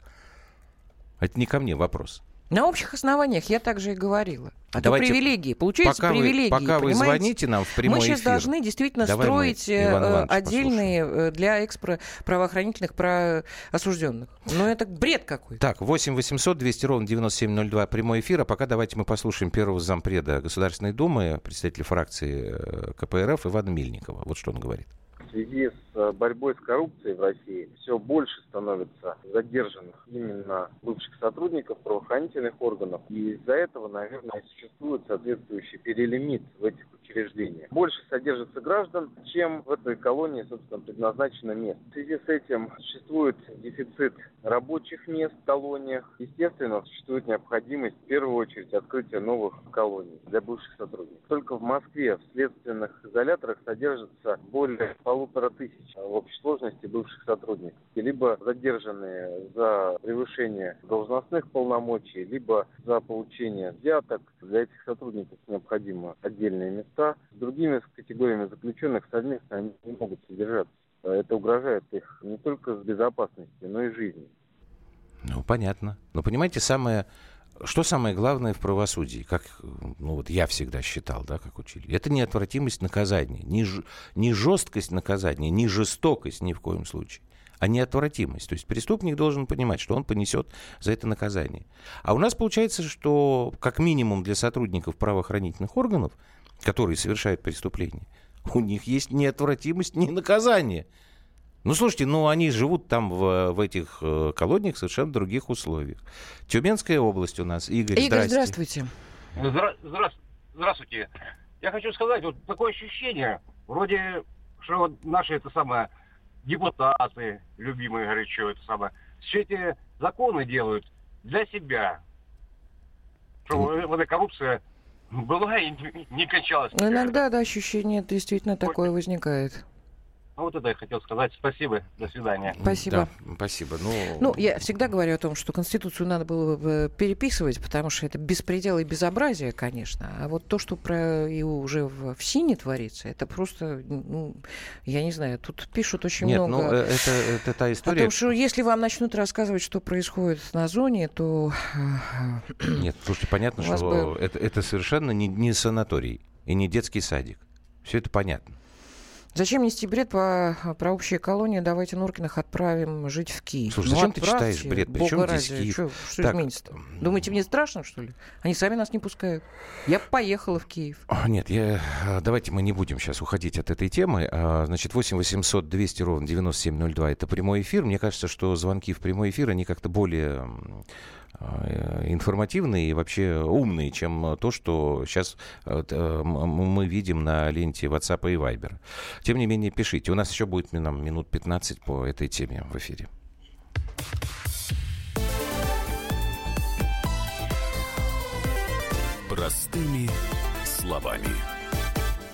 S1: Это не ко мне вопрос.
S2: На общих основаниях я также и говорила. А
S1: Давайте-
S2: то привилегии. Получаются
S1: пока
S2: привилегии.
S1: вы, пока вы
S2: понимаете?
S1: звоните нам в прямой
S2: Мы сейчас
S1: эфир.
S2: должны действительно
S1: Давай
S2: строить э,
S1: Ивановича
S2: отдельные э, для экспро правоохранительных про осужденных. Но это бред какой-то.
S1: Так, 8 800 200 ровно 9702, прямой эфир. А пока давайте мы послушаем первого зампреда Государственной Думы, представителя фракции э, КПРФ Ивана Мельникова. Вот что он говорит.
S9: Связи с э, борьбой с коррупцией в России все больше становится задержанных именно бывших сотрудников правоохранительных органов. И из-за этого, наверное, существует соответствующий перелимит в этих учреждениях. Больше содержится граждан, чем в этой колонии, собственно, предназначено мест. В связи с этим существует дефицит рабочих мест в колониях. Естественно, существует необходимость в первую очередь открытия новых колоний для бывших сотрудников. Только в Москве в следственных изоляторах содержится более полутора тысяч в общей сложности бывших сотрудников. Либо задержанные за превышение должностных полномочий, либо за получение взяток. Для этих сотрудников необходимо отдельные места. С другими категориями заключенных совместно они не могут содержаться. Это угрожает их не только с безопасностью, но и жизнью.
S1: Ну, понятно. Но понимаете, самое... Что самое главное в правосудии, как ну, вот я всегда считал, да, как учили, это неотвратимость наказания, не, ж- не жесткость наказания, не жестокость ни в коем случае, а неотвратимость. То есть преступник должен понимать, что он понесет за это наказание. А у нас получается, что как минимум для сотрудников правоохранительных органов, которые совершают преступления, у них есть неотвратимость, не наказание. Ну, слушайте, ну, они живут там в, в этих э, колониях в совершенно других условиях. Тюменская область у нас. Игорь,
S2: Игорь,
S1: здрасте.
S2: здравствуйте.
S6: Здра- здра- Здравствуйте. Я хочу сказать, вот такое ощущение, вроде, что вот наши это самое депутаты, любимые горячо, это самое, все эти законы делают для себя. Чтобы вот эта коррупция была и не- не кончалась.
S2: Ну, Иногда, да, ощущение действительно такое возникает.
S6: Ну, вот это я хотел сказать. Спасибо. До свидания.
S2: Спасибо.
S1: Да, спасибо. Ну,
S2: Ну, я всегда говорю о том, что Конституцию надо было бы переписывать, потому что это беспредел и безобразие, конечно. А вот то, что про и уже в, в СИНе творится, это просто, ну, я не знаю, тут пишут очень
S1: Нет,
S2: много.
S1: ну, э, это, это та история...
S2: том, что если вам начнут рассказывать, что происходит на зоне, то
S1: Нет, слушайте, понятно, что
S2: бы-
S1: это, это совершенно не, не санаторий и не детский садик. Все это понятно.
S2: Зачем нести бред по, про общие колонии? Давайте Нуркиных отправим жить в Киев.
S1: Слушай,
S2: Ну,
S1: зачем ты читаешь бред? При
S2: бога
S1: здесь
S2: ради.
S1: Киев?
S2: Чё- что
S1: Так,
S2: изменится-то? Думаете, мне страшно, что ли? Они сами нас не пускают. Я поехала в Киев.
S1: А, Нет, я, а, давайте мы не будем сейчас уходить от этой темы. А, Значит, 8 800 200 ровно 9702 это прямой эфир. Мне кажется, что звонки в прямой эфир, они как-то более информативные и вообще умные, чем то, что сейчас э, э, мы видим на ленте WhatsApp и Viber. Тем не менее, пишите. У нас еще будет нам минут 15 по этой теме в эфире.
S3: Простыми словами.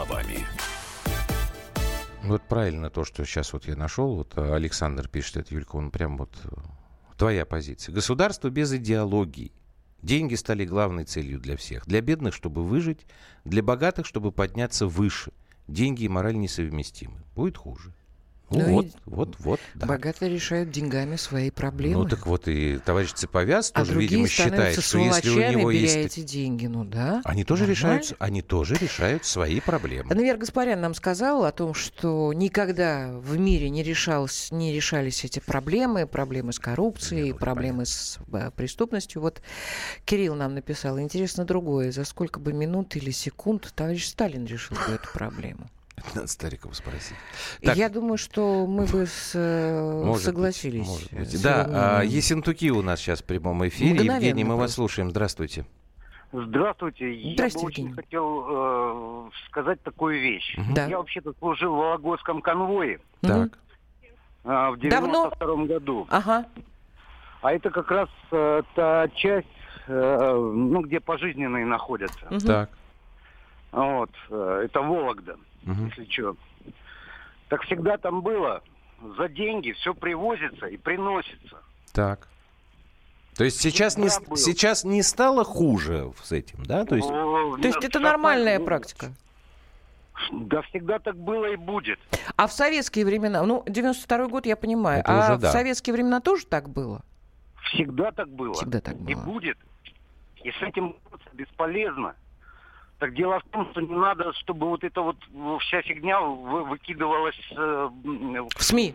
S3: Словами.
S1: Вот правильно то, что сейчас вот я нашел. Вот э, Александр пишет это, Юлька, он прям вот э, твоя позиция. Государство без идеологии. Деньги стали главной целью для всех. Для бедных, чтобы выжить, для богатых, чтобы подняться выше. Деньги и мораль несовместимы. Будет хуже. Ну,
S2: Ну
S1: вот, вот, вот, да.
S2: Богатые решают деньгами свои проблемы.
S1: Ну так вот и товарищ Цеповяз
S2: а
S1: тоже, видимо, считает, что если у него есть...
S2: эти деньги, ну да.
S1: Они тоже,
S2: нормально.
S1: решают, они тоже решают свои проблемы.
S2: Навер Гаспарян нам сказал о том, что никогда в мире не, решалось, не решались эти проблемы, проблемы с коррупцией,
S1: Навер
S2: проблемы с э, преступностью. Вот Кирилл нам написал, интересно другое, за сколько бы минут или секунд товарищ Сталин решил бы эту проблему?
S1: Надо Старикова спросить.
S2: Я думаю, что мы бы с, э,
S1: Может
S2: согласились.
S1: Быть, может
S2: э,
S1: быть.
S2: с
S1: Да,
S2: его
S1: а,
S2: мнением.
S1: Ессентуки у нас сейчас в прямом эфире.
S2: Мгновенно
S1: Евгений, мы вас слушаем. Здравствуйте.
S10: Здравствуйте. Я бы
S2: Здрасте,
S10: очень хотел э, сказать такую вещь.
S2: Да.
S10: Я вообще-то служил в Вологодском конвое.
S1: Так.
S10: э, в
S2: Давно?
S10: 92 году.
S2: Ага.
S10: А это как раз э, та часть, э, ну, где пожизненные находятся.
S2: Мгм.
S1: Так.
S10: Вот. э, это Вологда,
S1: Мгм.
S10: если что. Так всегда там было. За деньги все привозится и приносится.
S1: Так. То есть сейчас не,
S10: был.
S1: сейчас не стало хуже с этим, да? То есть,
S10: О,
S2: То есть это нормальная
S10: так,
S2: практика?
S10: Да всегда так было и будет.
S2: А в советские времена, ну, 92 год я понимаю,
S1: Это
S2: а
S1: уже да.
S2: в советские времена тоже так было?
S10: Всегда так было.
S2: Всегда так
S10: И
S2: было.
S10: будет. И с этим бороться бесполезно. Так дело в том, что не надо, чтобы вот эта вот э, вся фигня вы- выкидывалась, э,
S2: В СМИ.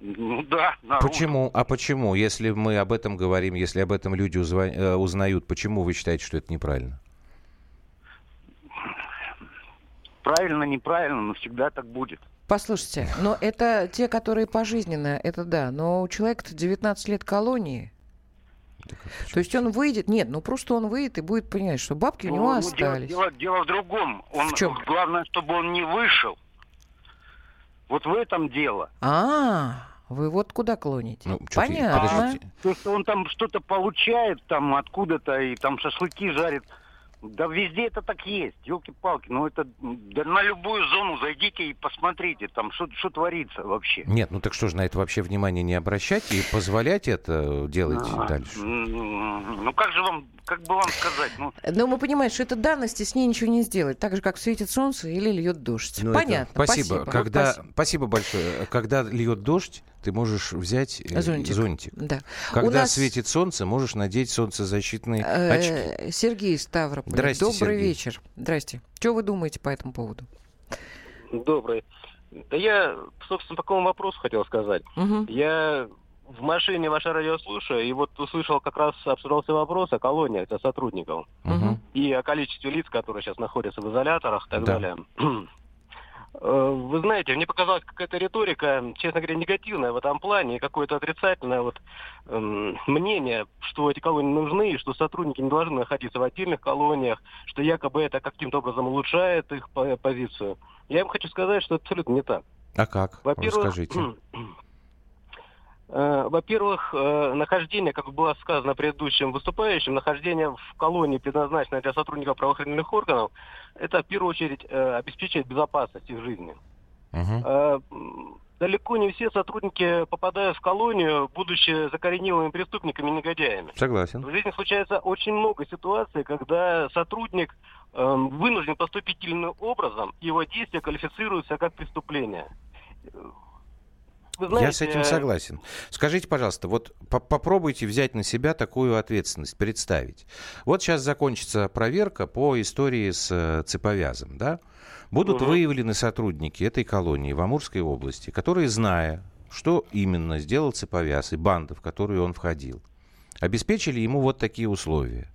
S10: ну да, наружу.
S1: почему? А почему? Если мы об этом говорим, если об этом люди узва- э, узнают, почему вы считаете, что это неправильно?
S10: Правильно, неправильно, но всегда так будет.
S2: Послушайте, но это те, которые пожизненно, это да. Но у человека-то 19 лет колонии. То есть он выйдет, нет, ну просто он выйдет и будет понимать, что бабки у него
S10: Ну, ну, дело,
S2: остались.
S10: дело- дело в другом. Он,
S2: В чем?
S10: Главное, чтобы он не вышел. Вот в этом дело.
S2: А, вы вот куда клоните?
S1: Ну,
S2: Понятно.
S10: То, что он там что-то получает там откуда-то и там шашлыки жарит. Да везде это так есть, елки-палки. Ну это да на любую зону зайдите и посмотрите, там что что творится вообще.
S1: Нет, ну так что же, на это вообще внимание не обращать и позволять это делать
S10: А,
S1: дальше?
S10: Ну как же вам, как бы вам сказать? Ну,
S2: Но мы понимаем, что это данность, и с ней ничего не сделать. Так же, как светит солнце или льет дождь.
S1: Ну, это-
S2: Понятно.
S1: Спасибо.
S2: Вот
S1: Когда,
S2: спасибо.
S1: спасибо большое. Когда льет дождь, ты можешь взять э,
S2: Зонтик. Да.
S1: Когда
S2: У нас,
S1: светит солнце, можешь надеть солнцезащитные
S2: э,
S1: очки.
S2: Сергей Ставрополь.
S1: Здрасте,
S2: Добрый
S1: Сергей.
S2: вечер. Здрасте. Что вы думаете по этому поводу?
S11: Добрый. Да я, собственно, по какому вопросу хотел сказать.
S2: Мгм.
S11: Я в машине ваше радио слушаю, и вот услышал, как раз обсуждался вопрос о колониях для сотрудников
S1: Мгм.
S11: и о количестве лиц, которые сейчас находятся в изоляторах и так
S1: Да.
S11: далее. Э, Вы знаете, мне показалась какая-то риторика, честно говоря, негативная в этом плане, и какое-то отрицательное вот, эм, мнение, что эти колонии нужны, и что сотрудники не должны находиться в отдельных колониях, что якобы это каким-то образом улучшает их по- позицию. Я им хочу сказать, что это абсолютно не так.
S1: А как?
S11: Во-первых,
S1: Расскажите.
S11: э, во-первых, э, нахождение, как было сказано предыдущим выступающим, нахождение в колонии, предназначенной для сотрудников правоохранительных органов, это в первую очередь э, обеспечивает безопасность их жизни. М, Далеко не все сотрудники попадают в колонию, будучи закоренелыми преступниками и негодяями. В
S1: Согласен.
S11: жизни случается очень много ситуаций, когда сотрудник эм, вынужден поступить тем образом, его действия квалифицируются как преступление. Вы
S1: Я
S11: знаете,
S1: с этим согласен. Скажите, пожалуйста, вот по- попробуйте взять на себя такую ответственность, представить. Вот сейчас закончится проверка по истории с э, цеповязом, да? будут
S11: Мгм.
S1: выявлены сотрудники этой колонии в Амурской области, которые, зная, что именно сделал Цеповяз и банда, в которую он входил, обеспечили ему вот такие условия.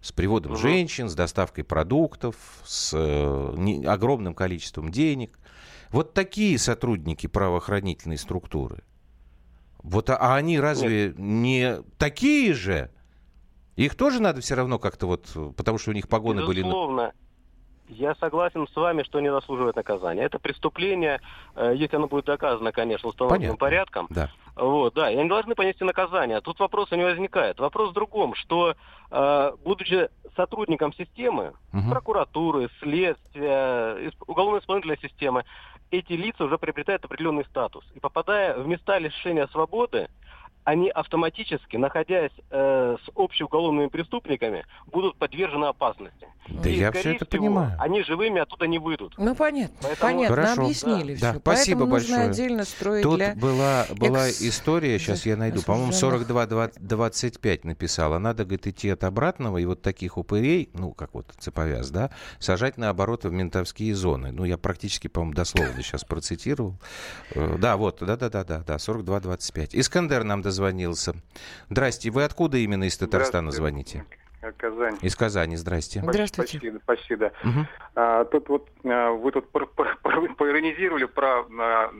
S1: С приводом
S11: Мгм.
S1: женщин, с доставкой продуктов, с э, не- огромным количеством денег. Вот такие сотрудники правоохранительной структуры. Вот, а, а они разве не такие же? Их тоже надо все равно как-то вот, потому что у них погоны были...
S11: Безусловно. Я согласен с вами, что не заслуживает наказания. Это преступление, э, если оно будет доказано, конечно, установленным
S1: Понятно.
S11: порядком.
S1: Да.
S11: Вот, да, и они должны понести наказание. Тут вопроса не возникает. Вопрос в другом, что, э, будучи сотрудником системы,
S1: Мгм.
S11: прокуратуры, следствия, исп- уголовно-исполнительной системы, эти лица уже приобретают определенный статус. И попадая в места лишения свободы, они автоматически, находясь э, с общеуголовными преступниками, будут подвержены опасности.
S1: Да
S11: И,
S1: я все это
S11: всего,
S1: понимаю.
S11: Они живыми оттуда не выйдут.
S2: Ну, понятно,
S11: Поэтому-
S2: понятно,
S1: Хорошо.
S2: объяснили
S1: Да,
S2: все.
S1: спасибо
S2: Поэтому нужно
S1: большое.
S2: отдельно строить
S1: Тут
S2: для...
S1: была, была
S2: экс-
S1: история, сейчас я найду, по-моему,
S2: осужденных.
S1: 42-25 написала. Надо, говорит, идти от обратного, и вот таких упырей, ну, как вот цеповяз, да, сажать наоборот в ментовские зоны. Ну, я практически, по-моему, дословно сейчас процитировал. Э, Да, вот, да-да-да, да, 42-25. Искандер нам дозвонился. Здрасте, вы откуда именно из Татарстана звоните?
S12: Казань.
S1: Из Казани, здрасте.
S2: Здравствуйте.
S12: Почти, почти да.
S1: Мгм.
S12: А, тут вот а, вы тут пор- поиронизировали про а,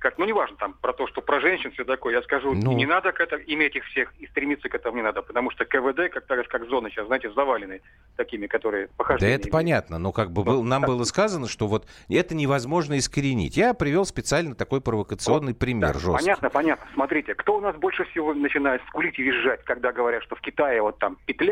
S12: как, ну неважно там, про то, что про женщин все такое, я скажу,
S1: Ну.
S12: не надо к этому иметь их всех и стремиться к этому не надо, потому что КВД, как так как зоны сейчас, знаете, завалены такими, которые
S1: Да
S12: похождения
S1: это
S12: имеют.
S1: понятно, но как бы был- нам было сказано, что вот это невозможно искоренить. Я привел специально такой провокационный пример
S12: Да,
S1: жесткий.
S12: Понятно, понятно. Смотрите, кто у нас больше всего начинает скулить и визжать, когда говорят, что в Китае вот там петля,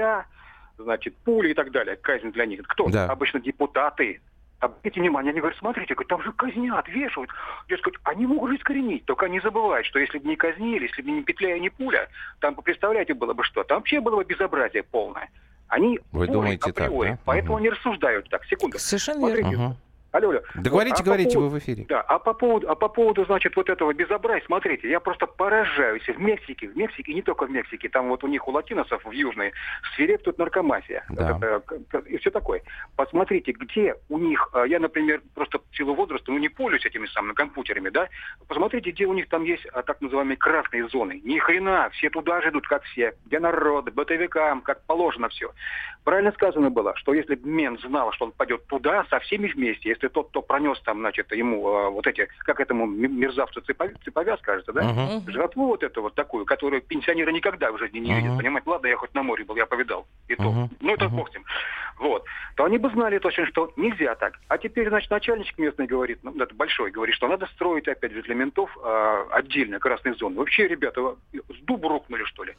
S12: значит, пули и так далее, казнь для них. Кто?
S1: Да.
S12: Обычно депутаты. Обратите внимание, они говорят, смотрите, говорят, там же казнят, вешают. Я скажу, они могут же искоренить, только не забывают, что если бы не казнили, если бы не петля и не пуля, там, бы, представляете, было бы что? Там вообще было бы безобразие полное. Они
S1: Вы думаете так,
S12: априори,
S1: да?
S12: поэтому
S1: Мгм.
S12: они рассуждают так. Секунду.
S2: Совершенно
S12: Смотрите,
S2: верно.
S1: Мгм.
S12: Алло, алло.
S1: Да говорите,
S12: а
S1: говорите,
S12: поводу-
S1: вы в эфире.
S12: Да, а по поводу, а по поводу, значит, вот этого безобразия, смотрите, я просто поражаюсь. В Мексике, в Мексике, не только в Мексике, там вот у них у латиносов в Южной свирепствует наркомафия.
S1: Да.
S12: Это, и все такое. Посмотрите, где у них, а, я, например, просто в силу возраста, ну не пользуюсь этими самыми компьютерами, да, посмотрите, где у них там есть а, так называемые красные зоны. Ни хрена, все туда же идут, как все, где народ, бытовикам, как положено все. Правильно сказано было, что если бы мент знал, что он пойдет туда со всеми вместе, если тот, кто пронес там, значит, ему а, вот эти, как этому мерзавцу цепов- цеповяз, кажется, да,
S1: Мгм.
S12: жратву вот эту вот такую, которую пенсионеры никогда в жизни не видят,
S1: Мгм.
S12: понимаете? Ладно, я хоть на море был, я повидал, и то.
S1: Мгм.
S12: Ну, это
S1: Мгм.
S12: бог с ним. Вот. То они бы знали точно, что нельзя так. А теперь, значит, начальничек местный говорит, ну, это большой, говорит, что надо строить, опять же, для ментов а, отдельно красные зоны. Вообще, ребята, с дубу рухнули, что ли?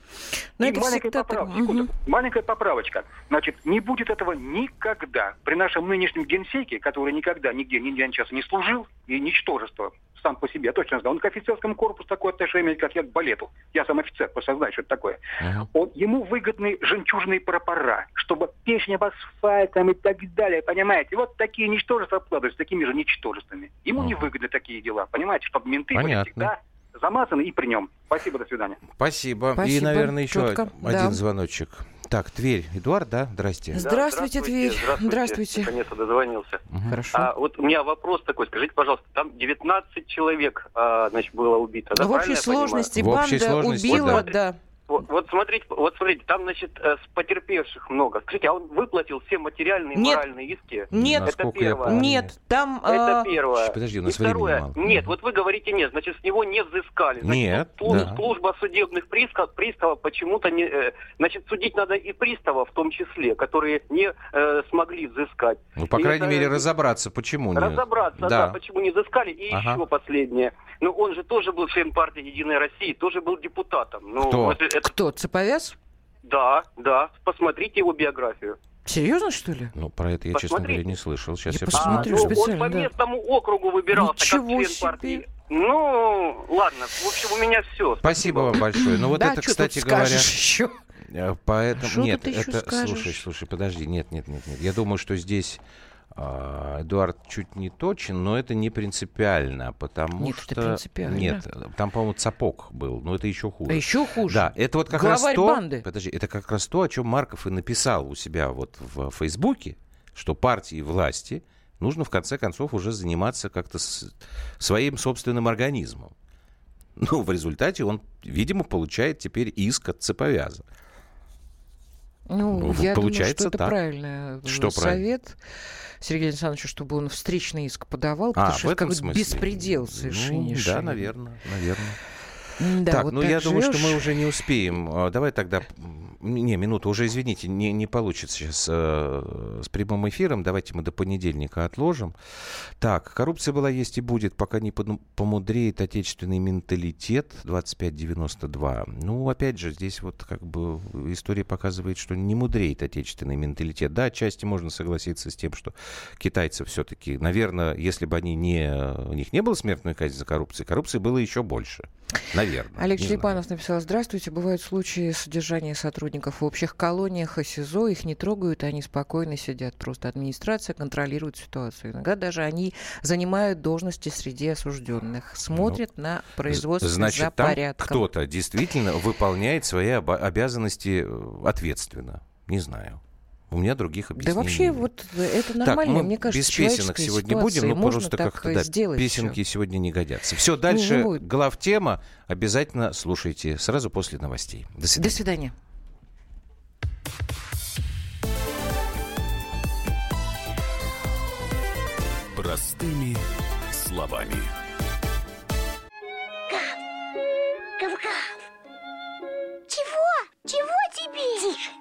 S2: Но
S12: И
S2: это
S12: маленькая
S2: всегда так. Мгм.
S12: маленькая поправочка. Значит, не будет этого никогда. При нашем нынешнем генсеке, который никогда нигде, нигде сейчас не служил, и ничтожество сам по себе, я точно знаю. Он к офицерскому корпусу такое отношение имеет, как я к балету. Я сам офицер, просто знаю, что это такое.
S1: Мгм.
S12: Он, ему выгодны жемчужные прапора, чтобы песня об асфальтом и так далее, понимаете? Вот такие ничтожества обкладываются такими же ничтожествами. Ему не выгодны такие дела, понимаете? Чтобы менты были
S1: Понятно.
S12: всегда замазаны и при нем. Спасибо, до свидания.
S1: Спасибо. И,
S2: Спасибо.
S1: наверное, еще
S2: Чётко.
S1: один
S2: Да.
S1: звоночек. Так, Тверь. Эдуард, да? Здрасте.
S2: Здравствуйте, Тверь. Здравствуйте.
S11: Наконец-то дозвонился.
S1: Мгм.
S2: Хорошо.
S11: А вот у меня вопрос такой. Скажите, пожалуйста, там 19 человек, а, значит, было убито, да?
S2: в общей
S11: понимаю?
S2: сложности
S1: В общей
S2: банда
S1: сложности,
S2: убила,
S1: да.
S2: да.
S11: Вот, вот смотрите, вот смотрите, там, значит, э, с потерпевших много. Скажите, а он выплатил все материальные и
S2: Нет.
S11: моральные иски?
S2: Нет,
S11: это первое.
S2: нет, там...
S11: Это
S2: а,
S11: первое.
S1: Подожди, у
S11: И
S1: нас времени
S11: второе,
S1: мало.
S11: нет, вот вы говорите нет, значит, с него не взыскали. Значит,
S1: Нет,
S11: служ-
S1: да.
S11: Служба судебных приставов, приставов почему-то не... э, значит, судить надо и приставов в том числе, которые не э, смогли взыскать.
S1: Ну, по
S11: И
S1: крайней
S11: это-
S1: мере, разобраться, почему не.
S11: Разобраться, да.
S1: Да.
S11: почему не взыскали. И
S1: Ага.
S11: еще последнее. Ну, он же тоже был член партии «Единая Россия», тоже был депутатом. Ну,
S1: Кто?
S11: это-
S2: Кто, Цеповяз?
S11: да, да. Посмотрите его биографию.
S2: Серьезно, что ли?
S1: Ну, про это я, честно
S11: Посмотрите.
S1: говоря, не слышал. Сейчас
S2: Я
S1: я,
S2: посмотрю.
S1: посмотрю.
S11: ну,
S2: специально,
S11: он по
S2: да.
S11: местному округу выбирался
S2: Ничего
S11: как член
S2: себе.
S11: партии. Ну, ладно, в общем, у меня все.
S1: Спасибо вам большое. Ну, вот
S2: да,
S1: это, кстати
S2: тут
S1: говоря...
S2: еще?
S1: Э, Поэтому
S2: Что
S1: нет, это слушай, слушай, подожди, нет, нет, нет, нет. Я думаю, что здесь а, Эдуард чуть не точен, но это не принципиально, потому
S2: Нет,
S1: что
S2: это принципиально.
S1: нет, там, по-моему, цапок был, но это еще хуже.
S2: А еще хуже.
S1: Да, это вот как
S2: Главарь
S1: раз то,
S2: банды.
S1: подожди, это как раз то, о чем Марков и написал у себя вот в Фейсбуке, что партии власти Нужно, в конце концов, уже заниматься как-то с своим собственным организмом. Ну, в результате он, видимо, получает теперь иск от цеповяза.
S2: Ну, я
S1: Получается
S2: думаю, что это
S1: так.
S2: правильный
S1: Что
S2: совет Сергею Александровичу, чтобы он встречный иск подавал, потому
S1: А,
S2: что
S1: в
S2: это
S1: этом
S2: какой-то
S1: смысле?
S2: беспредел
S1: Ну,
S2: совершеннейший.
S1: да, наверное, наверное.
S2: Да,
S1: так,
S2: вот
S1: ну
S2: так
S1: я думаю, что мы уже не успеем. А, Давай тогда... Не, минуту, уже извините, не, не получится сейчас э, с прямым эфиром. Давайте мы до понедельника отложим. Так, коррупция была, есть и будет, пока не помудреет отечественный менталитет 2592. Ну, опять же, здесь вот как бы история показывает, что не мудреет отечественный менталитет. Да, отчасти можно согласиться с тем, что китайцы все-таки, наверное, если бы они не, у них не было смертной казни за коррупцию, коррупции было еще больше. Наверное.
S2: Олег. Черепанов написал, здравствуйте, бывают случаи содержания сотрудников в общих колониях и СИЗО, их не трогают, они спокойно сидят. Просто администрация контролирует ситуацию. Иногда даже они занимают должности среди осужденных, смотрят на производство
S1: Ну, Значит,
S2: за порядком.
S1: кто-то действительно выполняет свои обязанности э, ответственно. Не знаю. У меня других
S2: Да
S1: объяснений
S2: вообще
S1: нет.
S2: вот это
S1: Так,
S2: нормально,
S1: мы
S2: мне кажется,
S1: без песенок сегодня будем,
S2: можно
S1: просто
S2: так
S1: как-то да,
S2: сделать
S1: песенки
S2: всё.
S1: сегодня не годятся. Все, дальше
S2: будет.
S1: главтема обязательно слушайте сразу после новостей. До свидания.
S2: До свидания.
S3: Простыми словами.
S13: Гав-гав. Чего? Чего тебе? Тише.